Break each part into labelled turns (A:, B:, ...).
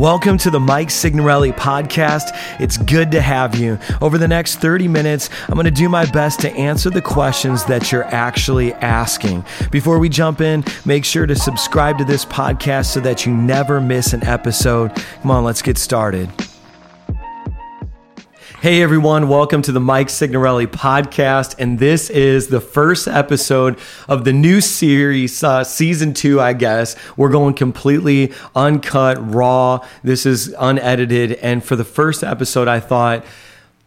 A: Welcome to the Mike Signorelli podcast. It's good to have you. Over the next 30 minutes, I'm going to do my best to answer the questions that you're actually asking. Before we jump in, make sure to subscribe to this podcast so that you never miss an episode. Come on, let's get started. Hey everyone, welcome to the Mike Signorelli podcast. And this is the first episode of the new series, uh, season two, I guess. We're going completely uncut, raw. This is unedited. And for the first episode, I thought,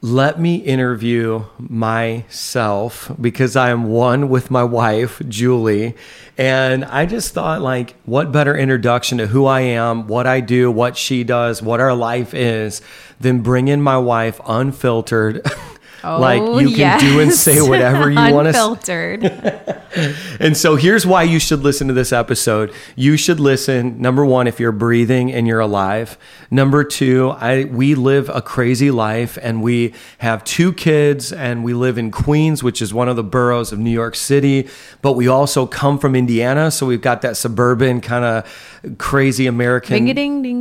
A: let me interview myself because I am one with my wife, Julie. And I just thought, like, what better introduction to who I am, what I do, what she does, what our life is than bring in my wife unfiltered.
B: Oh,
A: like you can
B: yes.
A: do and say whatever you want to
B: Unfiltered.
A: and so here's why you should listen to this episode. You should listen number 1 if you're breathing and you're alive. Number 2, I we live a crazy life and we have two kids and we live in Queens, which is one of the boroughs of New York City, but we also come from Indiana, so we've got that suburban kind of crazy American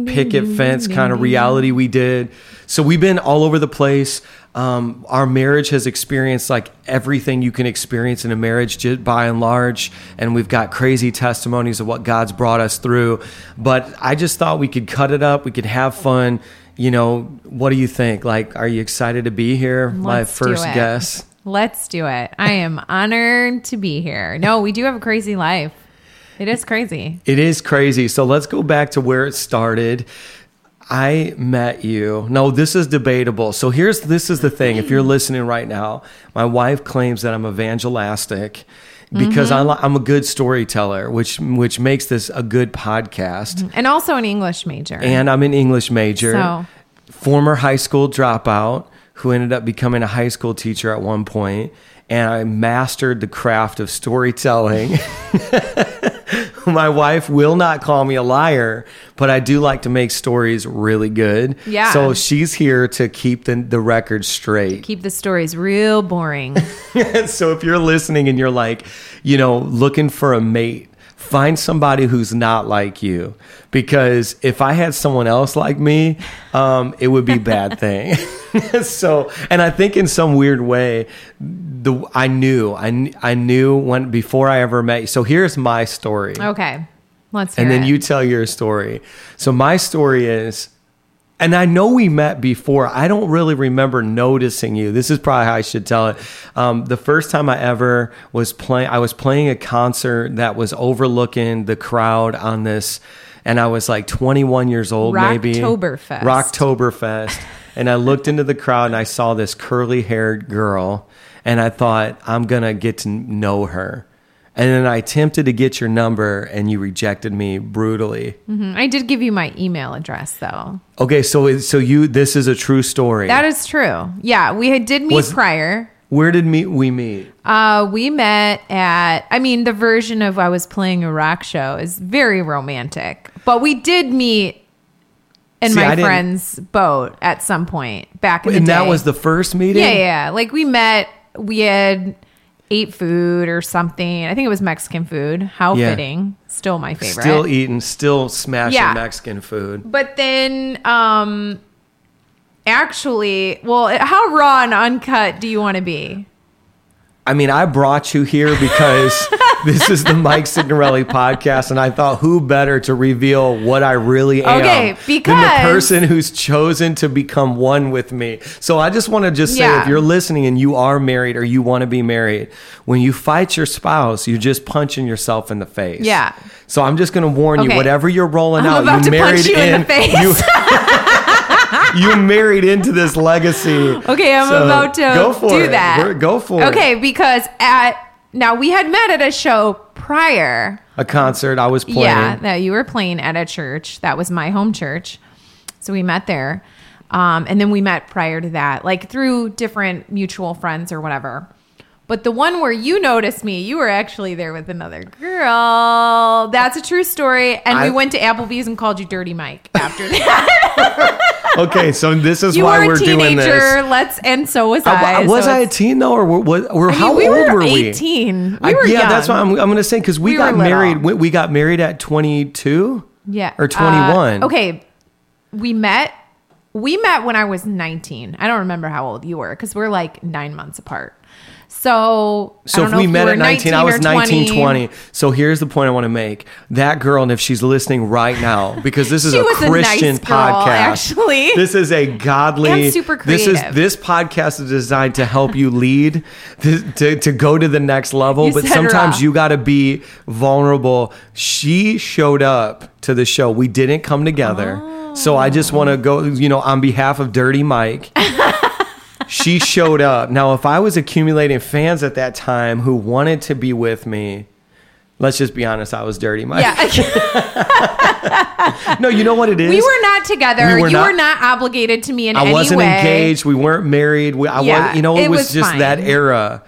A: picket fence kind of reality we did. So we've been all over the place. Um, our marriage has experienced like everything you can experience in a marriage by and large. And we've got crazy testimonies of what God's brought us through. But I just thought we could cut it up. We could have fun. You know, what do you think? Like, are you excited to be here? My
B: Let's do
A: first guest.
B: Let's do it. I am honored to be here. No, we do have a crazy life. It is crazy.
A: It is crazy. So let's go back to where it started. I met you. No, this is debatable. So here's this is the thing. If you're listening right now, my wife claims that I'm evangelistic because
B: Mm-hmm.
A: I'm a good storyteller, which which makes this a good podcast.
B: And also an English major.
A: And I'm an English major,
B: So-
A: former high school dropout who ended up becoming a high school teacher at one point, and I mastered the craft of storytelling. My wife will not call me a liar, but I do like to make stories really good.
B: Yeah.
A: So she's here to keep the, the record straight.
B: Keep the stories real boring.
A: so if you're listening and you're like, you know, looking for a mate, find somebody who's not like you. Because if I had someone else like me, um, it would be a bad thing. so, and I think in some weird way, the I knew I, I knew when before I ever met you. So here's my story
B: Okay. Let's hear
A: and then
B: it.
A: you tell your story. So my story is, and I know we met before. I don't really remember noticing you. This is probably how I should tell it. Um, the first time I ever was playing, I was playing a concert that was overlooking the crowd on this, and I was like 21 years old, maybe
B: Rocktoberfest.
A: Rocktoberfest. and I looked into the crowd and I saw this curly haired girl, and I thought I'm gonna get to know her. And then I attempted to get your number and you rejected me brutally.
B: Mhm. I did give you my email address though.
A: Okay, so so you this is a true story.
B: That is true. Yeah, we had, did meet
A: Was-
B: prior.
A: Where did meet we meet?
B: Uh, we met at, I mean, the version of I was playing a rock show is very romantic, but we did meet in
A: See,
B: my friend's boat at some point back in the
A: And
B: day.
A: that was the first meeting?
B: yeah, yeah. Like we met, we had ate food or something. I think it was Mexican food. How
A: Yeah.
B: fitting. Still my favorite.
A: Still eating, still smashing
B: Yeah.
A: Mexican food.
B: But then, um, actually, well, how raw and uncut do you want to be?
A: I mean, I brought you here because this is the Mike Signorelli podcast, and I thought who better to reveal what I really am
B: Okay,
A: than the person who's chosen to become one with me. So I just want to just say,
B: Yeah.
A: if you're listening and you are married or you want to be married, when you fight your spouse, you're just punching yourself in the face.
B: Yeah.
A: So I'm just going to warn you, whatever you're rolling
B: I'm
A: out, you married
B: in the face.
A: You, you married into this legacy.
B: Okay, I'm
A: So
B: about to
A: go for
B: do
A: it.
B: that.
A: We're- Go for it.
B: Okay, because at now we had met at a show prior.
A: A concert I was playing.
B: Yeah, that you were playing at a church. That was my home church. So we met there. Um, and then we met prior to that, like through different mutual friends or whatever. But the one where you noticed me, you were actually there with another girl. That's a true story. And
A: I-
B: we went to Applebee's and called you Dirty Mike after that.
A: Okay, so this is
B: you
A: why
B: were
A: we're
B: a
A: doing
B: teenager.
A: this.
B: Let's and so was I.
A: I, was
B: so
A: I a teen though, or were, were,
B: I
A: how
B: we
A: old
B: were
A: were we?
B: 18. We
A: I-
B: were
A: yeah,
B: young.
A: that's why I'm, I'm going to say because we,
B: We
A: got married. We, we got married at 22
B: Yeah.
A: or 21.
B: Uh, okay. we met. We met when I was 19. I don't remember how old you were because we're like nine months apart. So,
A: So if we met at 19, I was 19, 20. So here's the point I want to make. That girl, and if she's listening right now, because this is a
B: was a
A: Christian
B: nice girl,
A: podcast.
B: actually.
A: This is a godly
B: And super creative.
A: This is this podcast is designed to help you lead to, to, to go to the next level.
B: You
A: but sometimes you gotta be vulnerable. She showed up to the show. We didn't come together. Oh. So I just want to go, you know, on behalf of Dirty Mike. she showed up. Now, if I was accumulating fans at that time who wanted to be with me, let's just be honest, I was dirty, Mike.
B: Yeah.
A: No, you know what it is?
B: we were not together.
A: We were
B: you
A: not-
B: were not obligated to me in
A: I
B: any way.
A: I wasn't engaged. We weren't married. We, I
B: Yeah,
A: wasn't, you know, it,
B: it
A: was,
B: was
A: just that era.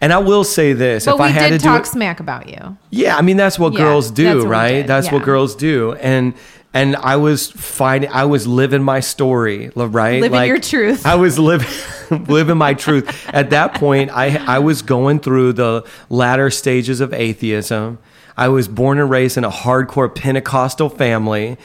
A: And I will say this:
B: But
A: if I had to do
B: talk
A: it,
B: smack about you.
A: yeah, I mean that's what
B: Yeah,
A: girls do,
B: that's what
A: right? That's what girls do, and and I was finding, I was living my story, right?
B: Living your truth.
A: I was living living my truth. At that point, I I was going through the latter stages of atheism. I was born and raised in a hardcore Pentecostal family.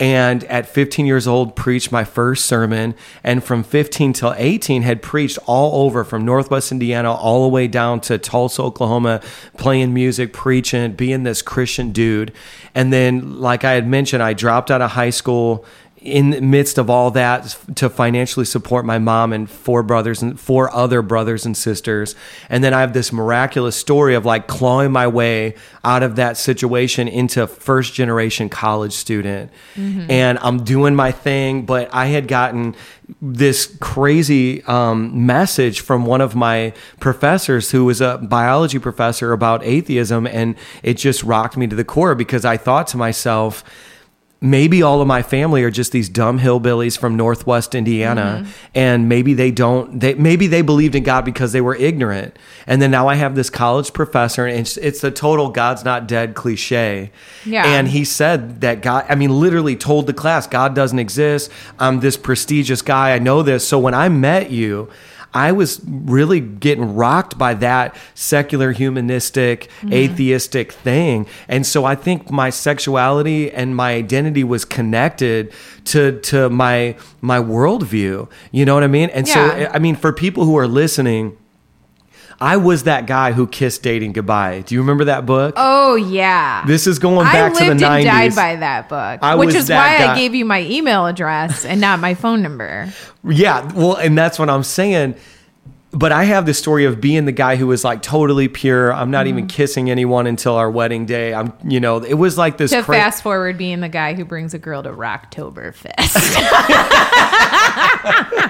A: And at 15 years old, preached my first sermon. And from 15 till 18, had preached all over from Northwest Indiana all the way down to Tulsa, Oklahoma, playing music, preaching, being this Christian dude. And then, like I had mentioned, I dropped out of high school in the midst of all that to financially support my mom and four brothers and four other brothers and sisters. And then i have this miraculous story of like clawing my way out of that situation into first generation college student. And i'm doing my thing but i had gotten this crazy um, message from one of my professors who was a biology professor about atheism and it just rocked me to the core because i thought to myself maybe all of my family are just these dumb hillbillies from northwest indiana mm-hmm. and maybe they don't they maybe they believed in god because they were ignorant. And then now i have this college professor and it's, it's the total god's not dead cliche.
B: Yeah.
A: and he said that god i mean literally told the class god doesn't exist. I'm this prestigious guy. I know this. So when i met you I was really getting rocked by that secular, humanistic, mm-hmm. atheistic thing. And so I think my sexuality and my identity was connected to to my my worldview. You know what I mean? And
B: Yeah.
A: so I mean for people who are listening, I was that guy who kissed dating goodbye. Do you remember that book?
B: Oh yeah.
A: This is going back to the nineties.
B: I lived and
A: 90s.
B: died by that book,
A: I
B: which is why
A: guy.
B: I gave you my email address and not my phone number.
A: Yeah, well, and that's what I'm saying. But I have the story of being the guy who was like totally pure. I'm not
B: Mm-hmm.
A: even kissing anyone until our wedding day. I'm, you know, it was like this.
B: To
A: cra-
B: fast forward, being the guy who brings a girl to Rocktoberfest.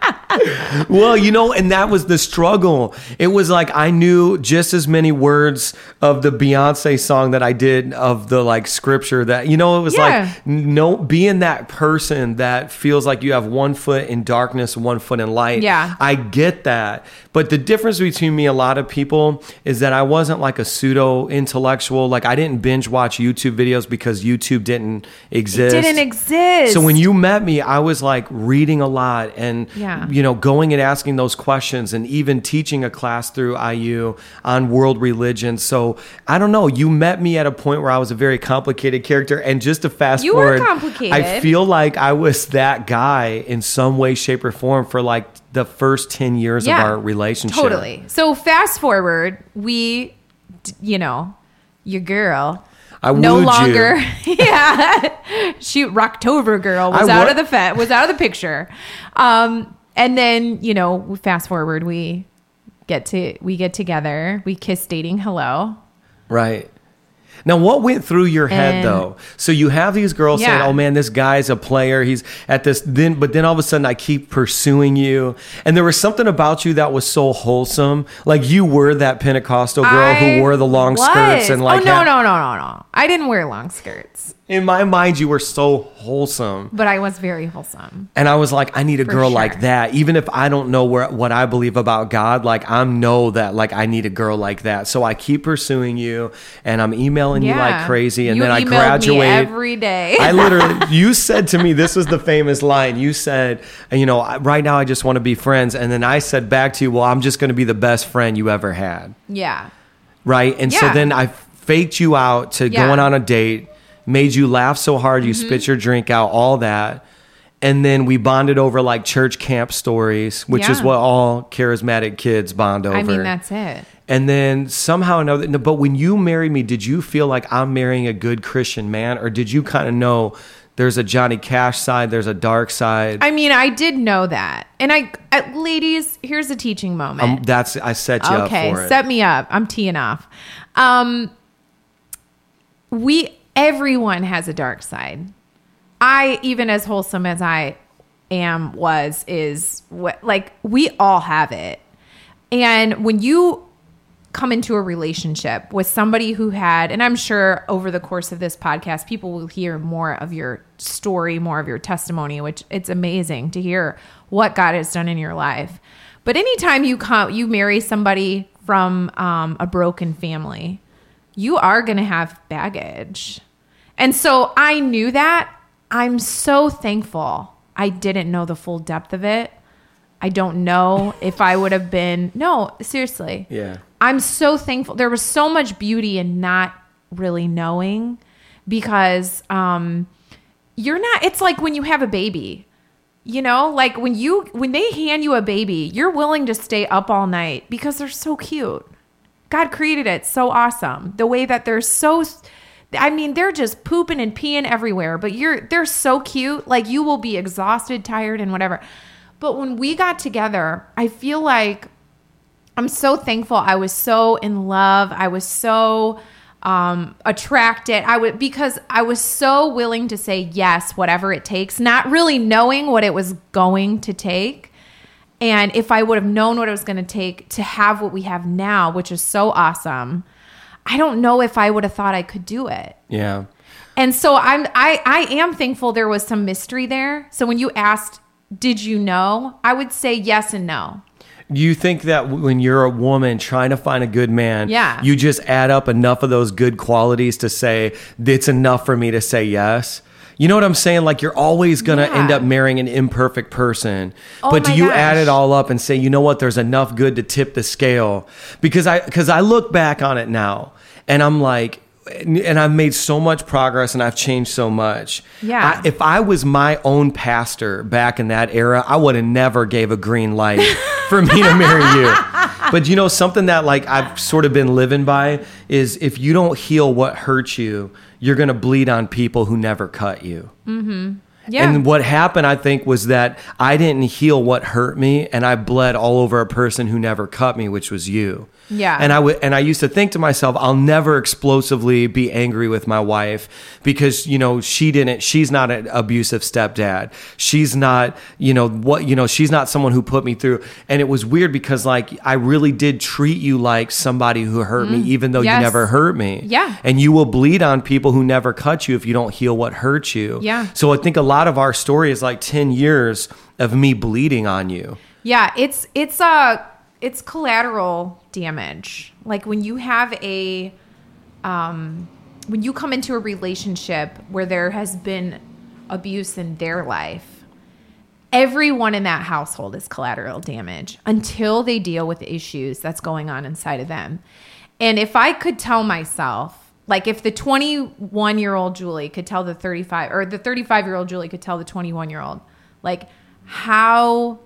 A: Well, you know, and that was the struggle. It was like I knew just as many words of the Beyonce song that I did of the like scripture that, you know, it was
B: Yeah.
A: like no being that person that feels like you have one foot in darkness, one foot in light.
B: Yeah.
A: I get that. But the difference between me and a lot of people is that I wasn't like a pseudo intellectual. Like I didn't binge watch YouTube videos because YouTube didn't exist.
B: It didn't exist.
A: So when you met me, I was like reading a lot and
B: Yeah.
A: you know going and asking those questions and even teaching a class through IU on world religion. So I don't know. You met me at a point where I was a very complicated character, and just to fast
B: You
A: forward,
B: complicated.
A: I feel like I was that guy in some way, shape, or form for like the first ten years of our relationship.
B: Totally. So fast forward, we, you know, your girl.
A: I
B: no
A: you.
B: longer, yeah. She Rocktober girl was
A: I
B: out
A: wa-
B: of the fe- was out of the picture, um, and then you know, fast forward, we get to we get together, we kiss, dating, hello.
A: Right. Now, what went through your head
B: And-
A: though? So you have these girls saying, "Oh man, this guy's a player. He's at this." Then, but then all of a sudden, I keep pursuing you, and there was something about you that was so wholesome. Like you were that Pentecostal girl
B: I
A: who wore the long skirts and like.
B: oh no
A: had-
B: no no no no! I didn't wear long skirts,
A: In my mind, you were so wholesome.
B: but I was very wholesome.
A: And I was like, I need a
B: For
A: girl
B: sure.
A: like that. Even if I don't know where, what I believe about God, like I know that like I need a girl like that. So I keep pursuing you and I'm emailing you like crazy. And
B: you
A: then I graduate.
B: every day.
A: I literally, you said to me, this was the famous line. You said, you know, right now I just want to be friends. And then I said back to you, well, I'm just going to be the best friend you ever had.
B: yeah.
A: Right. And so then I faked you out to
B: Yeah.
A: Going on a date, made you laugh so hard you spit your drink out, all that. and then we bonded over like church camp stories, which is what all charismatic kids bond over.
B: I mean, that's it.
A: And then somehow or another, but when you married me, did you feel like I'm marrying a good Christian man, or did you kind of know there's a Johnny Cash side, there's a dark side?
B: I mean, I did know that. And I, I ladies, here's a teaching moment.
A: Um, that's I set you
B: okay,
A: up for it.
B: set me up. I'm teeing off. Um, we everyone has a dark side. I even as wholesome as I am was is what like we all have it. And when you come into a relationship with somebody who had and I'm sure over the course of this podcast people will hear more of your story, more of your testimony, which it's amazing to hear what God has done in your life. But anytime you come you marry somebody from um, a broken family, you are going to have baggage. And so I knew that. I'm so thankful I didn't know the full depth of it. I don't know if I would have been. No, seriously.
A: Yeah.
B: I'm so thankful. There was so much beauty in not really knowing because um, you're not, it's like when you have a baby. You know, like when you when they hand you a baby, you're willing to stay up all night because they're so cute. God created it so awesome. The way that they're so I mean, they're just pooping and peeing everywhere, but you're they're so cute. Like you will be exhausted, tired and whatever. But when we got together, I feel like I'm so thankful. I was so in love. I was so um, attracted. I would because I was so willing to say yes, whatever it takes, not really knowing what it was going to take. And if I would have known what it was going to take to have what we have now, which is so awesome, I don't know if I would have thought I could do it.
A: Yeah.
B: And so I'm I I am thankful there was some mystery there. So when you asked, did you know? I would say yes and no.
A: You think that when you're a woman trying to find a good man,
B: Yeah.
A: you just add up enough of those good qualities to say it's enough for me to say yes. You know what I'm saying? Like you're always gonna
B: Yeah.
A: end up marrying an imperfect person.
B: Oh
A: but do you add it all up and say, you know what, there's enough good to tip the scale? Because I because I look back on it now and I'm like and I've made so much progress and I've changed so much.
B: Yeah.
A: I, if I was my own pastor back in that era, I would have never gave a green light for me to marry you. But you know, something that like I've sort of been living by is if you don't heal what hurts you, you're gonna bleed on people who never cut you. Mm-hmm.
B: Yeah.
A: And what happened, I think, was that I didn't heal what hurt me, and I bled all over a person who never cut me, which was you.
B: Yeah.
A: And I would, and I used to think to myself, I'll never explosively be angry with my wife because you know she didn't. She's not an abusive stepdad. She's not, you know what, you know, she's not someone who put me through. And it was weird because like I really did treat you like somebody who hurt me, even though
B: Mm. Yes.
A: you never hurt me.
B: Yeah.
A: And you will bleed on people who never cut you if you don't heal what hurt you.
B: Yeah.
A: So I think a lot of our story is like 10 years of me bleeding on you.
B: Yeah, it's it's uh it's collateral damage. Like when you have a um when you come into a relationship where there has been abuse in their life, everyone in that household is collateral damage until they deal with the issues that's going on inside of them. And if I could tell myself, like if the 21 year old Julie could tell the 35 or the 35 year old Julie could tell the 21 year old, like how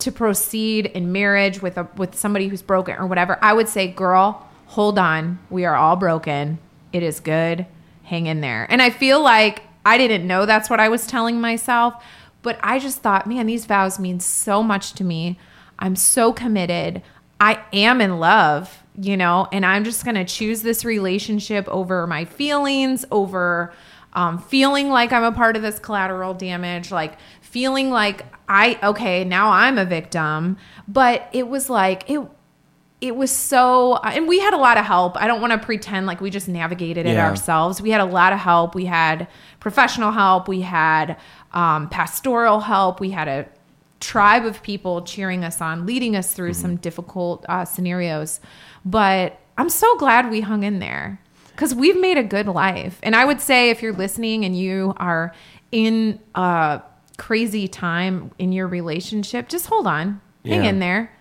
B: to proceed in marriage with a with somebody who's broken or whatever, I would say, girl, hold on. We are all broken. It is good. Hang in there. And I feel like I didn't know that's what I was telling myself, but I just thought, man, these vows mean so much to me. I'm so committed. I am in love, you know, and I'm just going to choose this relationship over my feelings, over um, feeling like I'm a part of this collateral damage, like feeling like I, okay, now I'm a victim. But it was like, it, it was so, and we had a lot of help. I don't want to pretend like we just navigated it
A: Yeah.
B: ourselves. We had a lot of help. We had professional help. We had um, pastoral help. We had a tribe of people cheering us on, leading us through some difficult uh, scenarios. But I'm so glad we hung in there because we've made a good life. And I would say if you're listening and you are in a crazy time in your relationship, just hold on, hang
A: Yeah.
B: in there.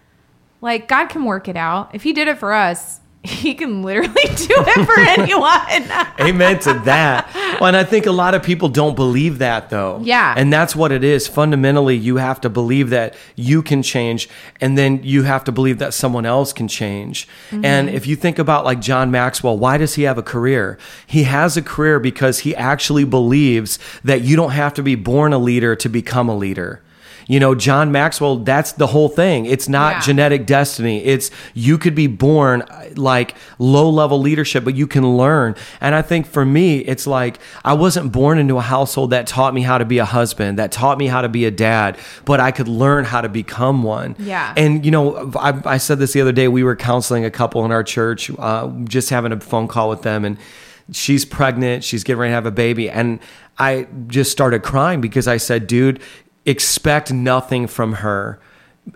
B: Like God can work it out. If He did it for us, he can literally do it for anyone.
A: Amen to that. Well, and I think a lot of people don't believe that though.
B: Yeah.
A: And that's what it is. Fundamentally, you have to believe that you can change and then you have to believe that someone else can change. Mm-hmm. And if you think about like John Maxwell, why does he have a career? He has a career because he actually believes that you don't have to be born a leader to become a leader. You know, John Maxwell, that's the whole thing. It's not
B: Yeah.
A: genetic destiny. It's you could be born uh, like low level leadership, but you can learn. And I think for me, it's like I wasn't born into a household that taught me how to be a husband, that taught me how to be a dad, but I could learn how to become one.
B: Yeah.
A: And, you know, I, I said this the other day. We were counseling a couple in our church, uh, just having a phone call with them. And she's pregnant, she's getting ready to have a baby. And I just started crying because I said, dude, expect nothing from her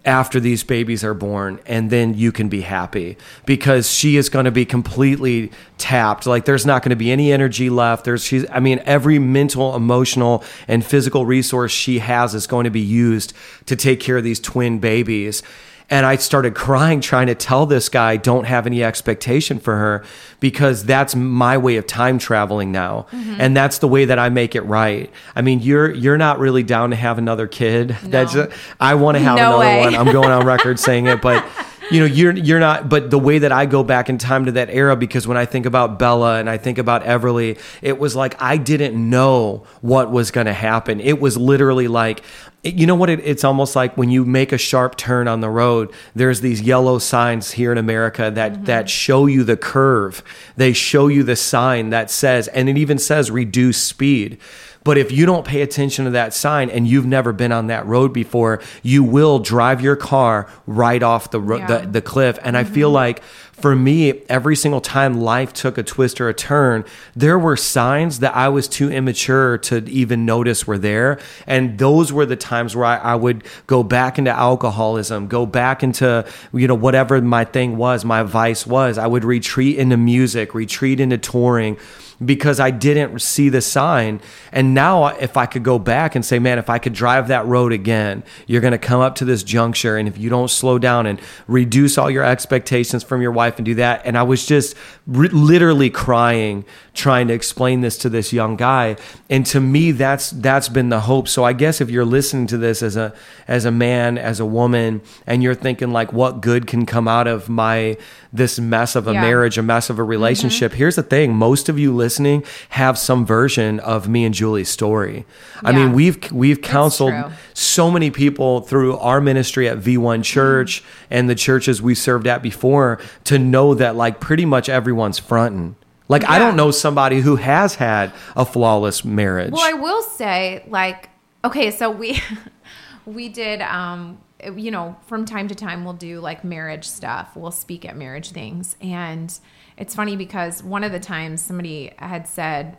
A: after these babies are born and then you can be happy because she is going to be completely tapped. Like there's not going to be any energy left. There's she's i mean every mental emotional and physical resource she has is going to be used to take care of these twin babies and I started crying trying to tell this guy, don't have any expectation for her because that's my way of time traveling now. Mm-hmm. And that's the way that I make it right. I mean, you're you're not really down to have another kid. That's I want to have
B: No
A: another
B: way.
A: one. I'm going on record saying it, but you know, you're you're not but the way that I go back in time to that era because when I think about Bella and I think about Everly, it was like I didn't know what was going to happen. It was literally like you know what it, it's almost like when you make a sharp turn on the road there's these yellow signs here in america that mm-hmm. that show you the curve. They show you the sign that says and it even says reduce speed but if you don't pay attention to that sign and you've never been on that road before, you will drive your car right off the ro-
B: Yeah.
A: the, the cliff. And I feel mm-hmm. like for me, every single time life took a twist or a turn, there were signs that I was too immature to even notice were there. And those were the times where I, I would go back into alcoholism, go back into, you know, whatever my thing was, my vice was. I would retreat into music, retreat into touring because I didn't see the sign. And now, if I could go back and say, man, if I could drive that road again, you're going to come up to this juncture. And if you don't slow down and reduce all your expectations from your wife and do that. And I was just re- literally crying trying to explain this to this young guy. And to me, that's, that's been the hope. So I guess if you're listening to this as a, as a man, as a woman, and you're thinking like, what good can come out of my, this mess of a
B: Yeah.
A: marriage, a mess of a relationship. Here's the thing most of you listening have some version of me and Julie's story. I mean, we've we've counseled so many people through our ministry at V1 Church and the churches we served at before to know that like pretty much everyone's fronting. Like I don't know somebody who has had a flawless marriage.
B: Well, I will say, like, okay, so we we did, um, you know, from time to time we'll do like marriage stuff. We'll speak at marriage things, and it's funny because one of the times somebody had said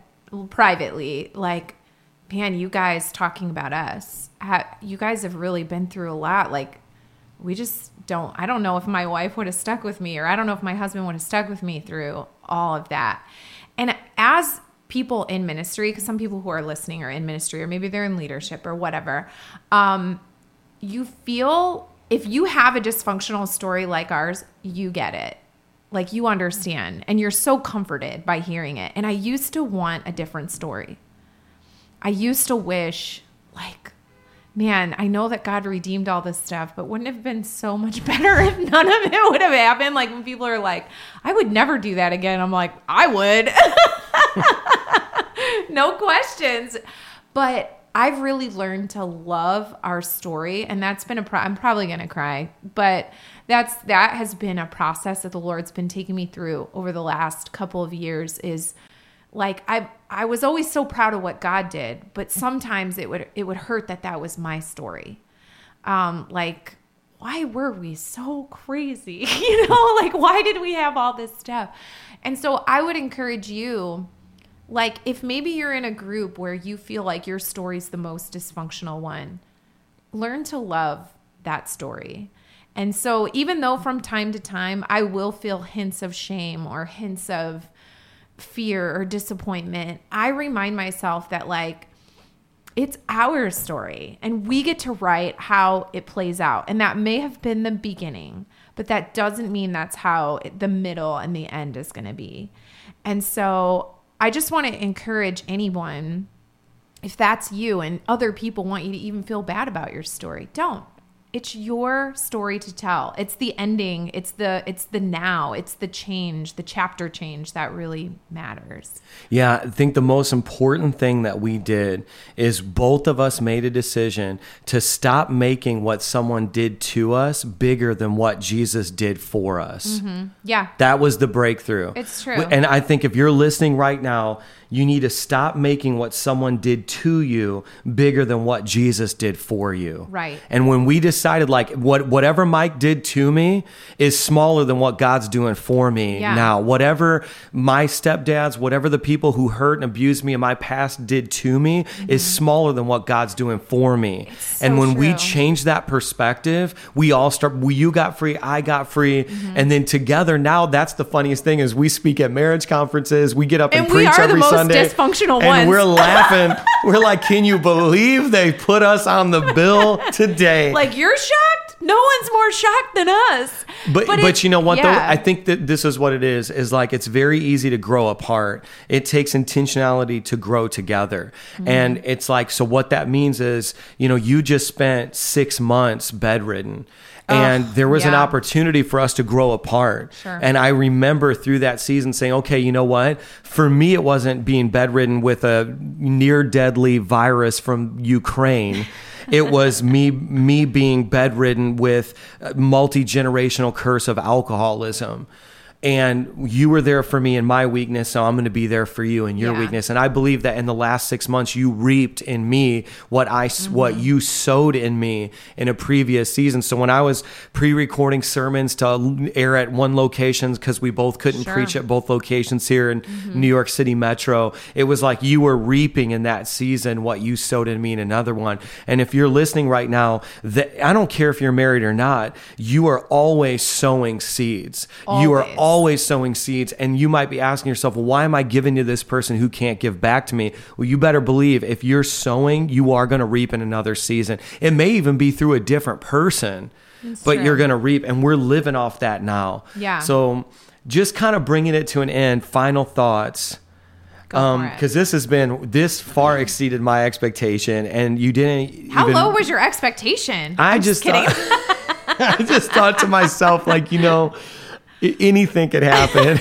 B: privately, like, "Man, you guys talking about us, you guys have really been through a lot. Like, we just don't i don't know if my wife would have stuck with me or i don't know if my husband would have stuck with me through all of that and as people in ministry because some people who are listening are in ministry or maybe they're in leadership or whatever um, you feel if you have a dysfunctional story like ours you get it like you understand and you're so comforted by hearing it and i used to want a different story I used to wish, like, man, I know that God redeemed all this stuff, but wouldn't it have been so much better if none of it would have happened? Like, when people are like, I would never do that again, I'm like, I would. no questions. But I've really learned to love our story, and that's been a. Pro- I'm probably gonna cry, but that's that has been a process that the Lord's been taking me through over the last couple of years. Is like I I was always so proud of what God did, but sometimes it would it would hurt that that was my story. Um, like why were we so crazy? you know, like why did we have all this stuff? And so I would encourage you like if maybe you're in a group where you feel like your story's the most dysfunctional one, learn to love that story. And so even though from time to time I will feel hints of shame or hints of fear or disappointment, I remind myself that like it's our story and we get to write how it plays out. And that may have been the beginning, but that doesn't mean that's how the middle and the end is going to be. And so I just want to encourage anyone if that's you and other people want you to even feel bad about your story, don't it's your story to tell. It's the ending. It's the it's the now. It's the change the chapter change that really matters.
A: Yeah i think the most important thing that we did is both of us made a decision to stop making what someone did to us bigger than what jesus did for us.
B: Mm-hmm. yeah.
A: That was the breakthrough.
B: It's true.
A: And i think if you're listening right now you need to stop making what someone did to you bigger than what Jesus did for you.
B: Right.
A: And when we decided like what whatever Mike did to me is smaller than what God's doing for me yeah. now. Whatever my stepdads, whatever the people who hurt and abused me in my past did to me mm-hmm. is smaller than what God's doing for me. So and when true. we change that perspective, we all start we, you got free, I got free, mm-hmm. and then together now that's the funniest thing is we speak at marriage conferences, we get up and, and preach every Sunday.
B: Dysfunctional
A: and
B: ones.
A: we're laughing. we're like, can you believe they put us on the bill today?
B: Like you're shocked? No one's more shocked than us.
A: But but, but you know what yeah. though? I think that this is what it is. Is like it's very easy to grow apart. It takes intentionality to grow together. Mm-hmm. And it's like so what that means is, you know, you just spent 6 months bedridden and there was yeah. an opportunity for us to grow apart. Sure. And I remember through that season saying, okay, you know what? For me, it wasn't being bedridden with a near deadly virus from Ukraine. it was me me being bedridden with multi generational curse of alcoholism and you were there for me in my weakness so i'm going to be there for you in your yeah. weakness and i believe that in the last six months you reaped in me what i mm-hmm. what you sowed in me in a previous season so when i was pre-recording sermons to air at one location because we both couldn't sure. preach at both locations here in mm-hmm. new york city metro it was like you were reaping in that season what you sowed in me in another one and if you're listening right now that i don't care if you're married or not you are always sowing seeds always. you are always always sowing seeds. And you might be asking yourself, well, why am I giving to this person who can't give back to me? Well, you better believe if you're sowing, you are going to reap in another season. It may even be through a different person, That's but true. you're going to reap. And we're living off that now.
B: Yeah.
A: So just kind of bringing it to an end, final thoughts um because this has been this far exceeded my expectation and you didn't
B: how even, low was your expectation
A: i just, just kidding thought, i just thought to myself like you know anything could happen.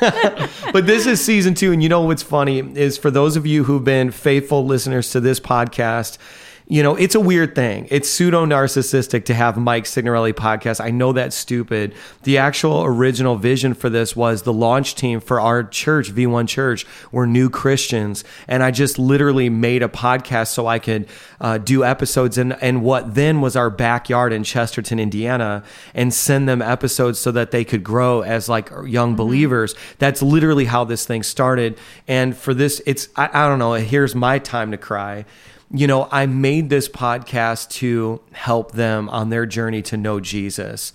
A: but this is season two. And you know what's funny is for those of you who've been faithful listeners to this podcast, you know, it's a weird thing. It's pseudo narcissistic to have Mike Signorelli podcast. I know that's stupid. The actual original vision for this was the launch team for our church, V1 Church, were new Christians. And I just literally made a podcast so I could uh, do episodes in, in what then was our backyard in Chesterton, Indiana, and send them episodes so that they could grow as like young mm-hmm. believers. That's literally how this thing started. And for this, it's, I, I don't know, here's my time to cry you know, I made this podcast to help them on their journey to know Jesus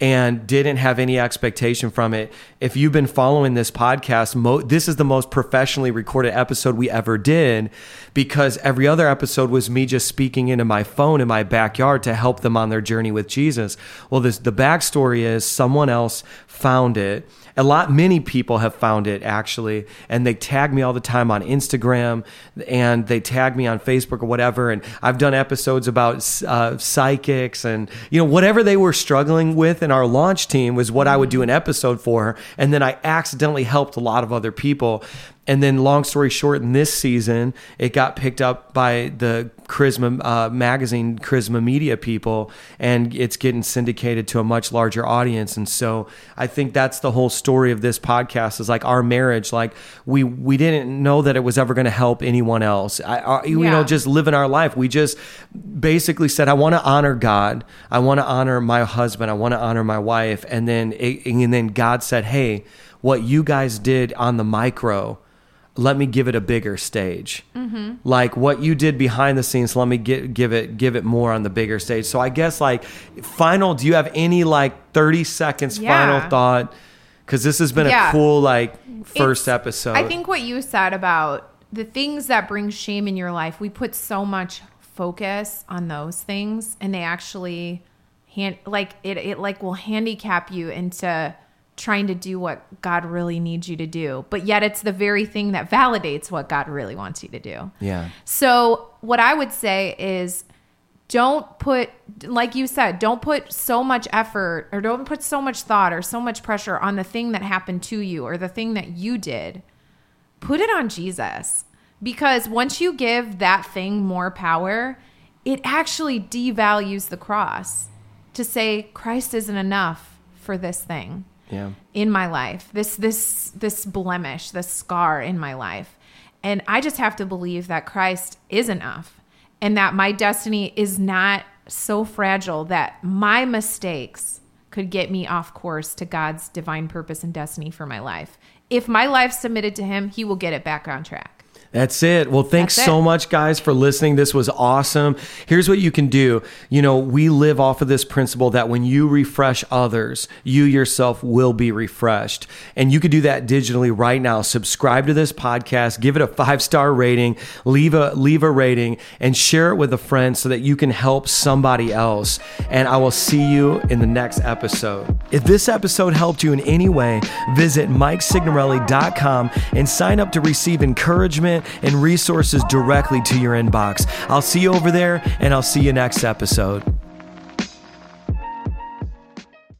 A: and didn't have any expectation from it. If you've been following this podcast, mo- this is the most professionally recorded episode we ever did because every other episode was me just speaking into my phone in my backyard to help them on their journey with Jesus. Well, this the backstory is someone else found it a lot many people have found it actually and they tag me all the time on instagram and they tag me on facebook or whatever and i've done episodes about uh, psychics and you know whatever they were struggling with in our launch team was what i would do an episode for and then i accidentally helped a lot of other people and then, long story short, in this season, it got picked up by the Charisma uh, magazine, Charisma Media people, and it's getting syndicated to a much larger audience. And so, I think that's the whole story of this podcast is like our marriage. Like we we didn't know that it was ever going to help anyone else. I, I, you yeah. know, just living our life. We just basically said, I want to honor God. I want to honor my husband. I want to honor my wife. And then, it, and then God said, Hey, what you guys did on the micro let me give it a bigger stage. Mm-hmm. Like what you did behind the scenes, let me get, give it give it more on the bigger stage. So I guess like final, do you have any like thirty seconds yeah. final thought? Because this has been yeah. a cool like first it's, episode.
B: I think what you said about the things that bring shame in your life, we put so much focus on those things, and they actually hand like it it like will handicap you into trying to do what God really needs you to do. But yet it's the very thing that validates what God really wants you to do.
A: Yeah.
B: So, what I would say is don't put like you said, don't put so much effort or don't put so much thought or so much pressure on the thing that happened to you or the thing that you did. Put it on Jesus. Because once you give that thing more power, it actually devalues the cross to say Christ isn't enough for this thing
A: Yeah.
B: in my life this this this blemish this scar in my life. And i just have to believe that christ is enough and that my destiny is not so fragile that my mistakes could get me off course to god's divine purpose and destiny for my life. If my life's submitted to him he will get it back on track
A: That's it. Well, thanks
B: That's
A: so much, guys, for listening. This was awesome. Here's what you can do. You know, we live off of this principle that when you refresh others, you yourself will be refreshed. And you could do that digitally right now. Subscribe to this podcast, give it a five star rating, leave a leave a rating, and share it with a friend so that you can help somebody else. And I will see you in the next episode. If this episode helped you in any way, visit MikeSignorelli.com and sign up to receive encouragement and resources directly to your inbox. I'll see you over there and I'll see you next episode.